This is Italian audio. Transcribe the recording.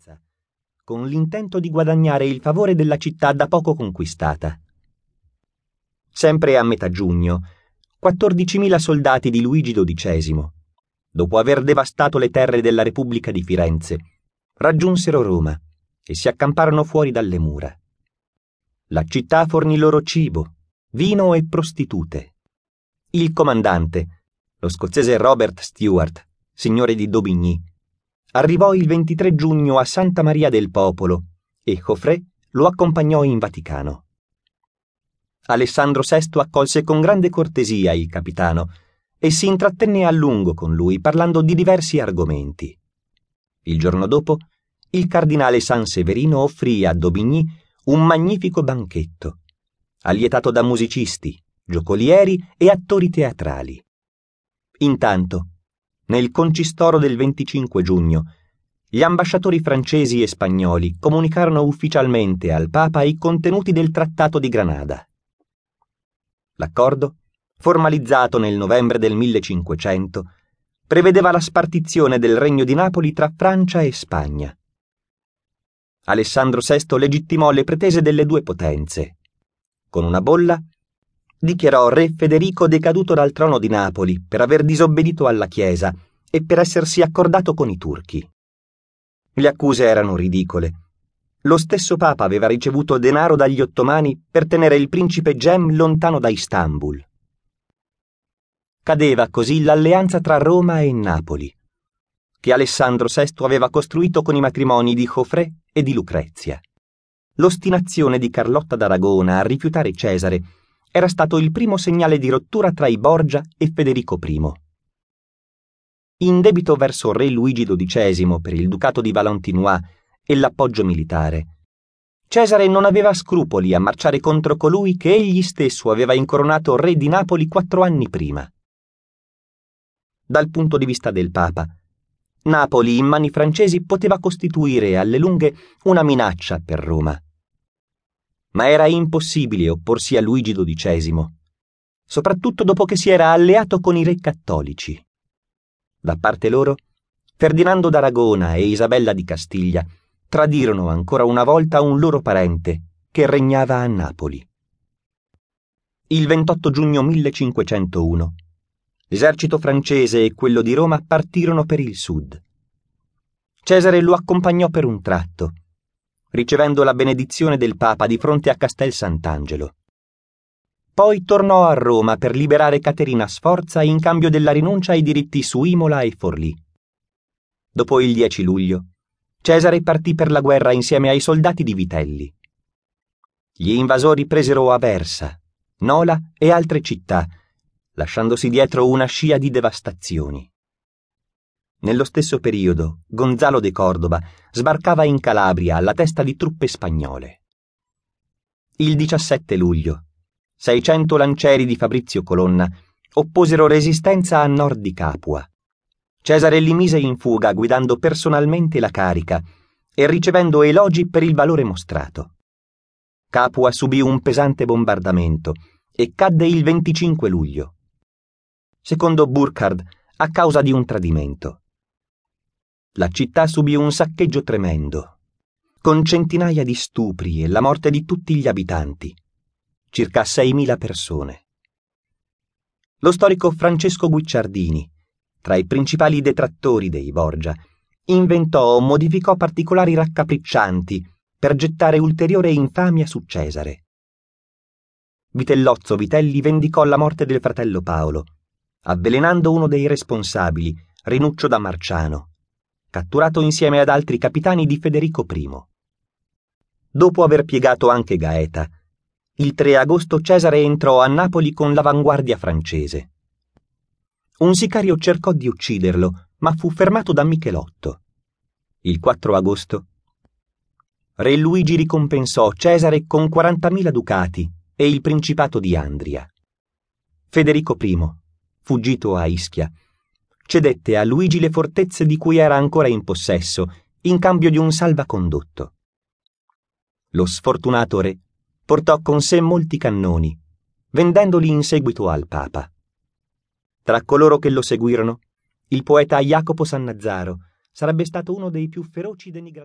Firenza, con l'intento di guadagnare il favore della città da poco conquistata. Sempre a metà giugno, 14.000 soldati di Luigi XII, dopo aver devastato le terre della Repubblica di Firenze, raggiunsero Roma e si accamparono fuori dalle mura. La città fornì loro cibo, vino e prostitute. Il comandante, lo scozzese Robert Stewart, signore di Daubigny, arrivò il 23 giugno a Santa Maria del Popolo e Joffre lo accompagnò in Vaticano. Alessandro VI accolse con grande cortesia il capitano e si intrattenne a lungo con lui parlando di diversi argomenti. Il giorno dopo, il cardinale San Severino offrì a Daubigny un magnifico banchetto, allietato da musicisti, giocolieri e attori teatrali. Intanto, nel concistoro del 25 giugno, gli ambasciatori francesi e spagnoli comunicarono ufficialmente al Papa i contenuti del Trattato di Granada. L'accordo, formalizzato nel novembre del 1500, prevedeva la spartizione del Regno di Napoli tra Francia e Spagna. Alessandro VI legittimò le pretese delle due potenze. Con una bolla dichiarò re Federico decaduto dal trono di Napoli per aver disobbedito alla Chiesa e per essersi accordato con i turchi. Le accuse erano ridicole lo stesso Papa aveva ricevuto denaro dagli ottomani per tenere il principe Gem lontano da Istanbul. Cadeva così l'alleanza tra Roma e Napoli, che Alessandro VI aveva costruito con i matrimoni di Joffre e di Lucrezia. L'ostinazione di Carlotta d'Aragona a rifiutare Cesare era stato il primo segnale di rottura tra i Borgia e Federico I. In debito verso re Luigi XII per il ducato di Valentinois e l'appoggio militare. Cesare non aveva scrupoli a marciare contro colui che egli stesso aveva incoronato re di Napoli quattro anni prima. Dal punto di vista del Papa, Napoli in mani francesi poteva costituire alle lunghe una minaccia per Roma. Ma era impossibile opporsi a Luigi XII, soprattutto dopo che si era alleato con i re cattolici. Da parte loro, Ferdinando d'Aragona e Isabella di Castiglia tradirono ancora una volta un loro parente che regnava a Napoli. Il 28 giugno 1501 l'esercito francese e quello di Roma partirono per il sud. Cesare lo accompagnò per un tratto, ricevendo la benedizione del Papa di fronte a Castel Sant'Angelo. Poi tornò a Roma per liberare Caterina Sforza in cambio della rinuncia ai diritti su Imola e Forlì. Dopo il 10 luglio, Cesare partì per la guerra insieme ai soldati di Vitelli. Gli invasori presero Aversa, Nola e altre città, lasciandosi dietro una scia di devastazioni. Nello stesso periodo, Gonzalo de Cordova sbarcava in Calabria alla testa di truppe spagnole. Il 17 luglio, 600 lancieri di Fabrizio Colonna opposero resistenza a nord di Capua. Cesare li mise in fuga guidando personalmente la carica e ricevendo elogi per il valore mostrato. Capua subì un pesante bombardamento e cadde il 25 luglio. Secondo Burkhard, a causa di un tradimento. La città subì un saccheggio tremendo, con centinaia di stupri e la morte di tutti gli abitanti, circa 6.000 persone. Lo storico Francesco Guicciardini, tra i principali detrattori dei Borgia, inventò o modificò particolari raccapriccianti per gettare ulteriore infamia su Cesare. Vitellozzo Vitelli vendicò la morte del fratello Paolo, avvelenando uno dei responsabili, Rinuccio da Marciano, catturato insieme ad altri capitani di Federico I. Dopo aver piegato anche Gaeta, il 3 agosto Cesare entrò a Napoli con l'avanguardia francese. Un sicario cercò di ucciderlo, ma fu fermato da Michelotto. Il 4 agosto, Re Luigi ricompensò Cesare con 40.000 ducati e il principato di Andria. Federico I, fuggito a Ischia, cedette a Luigi le fortezze di cui era ancora in possesso in cambio di un salvacondotto. Lo sfortunato re portò con sé molti cannoni, vendendoli in seguito al Papa. Tra coloro che lo seguirono, il poeta Jacopo Sannazzaro sarebbe stato uno dei più feroci denigratori.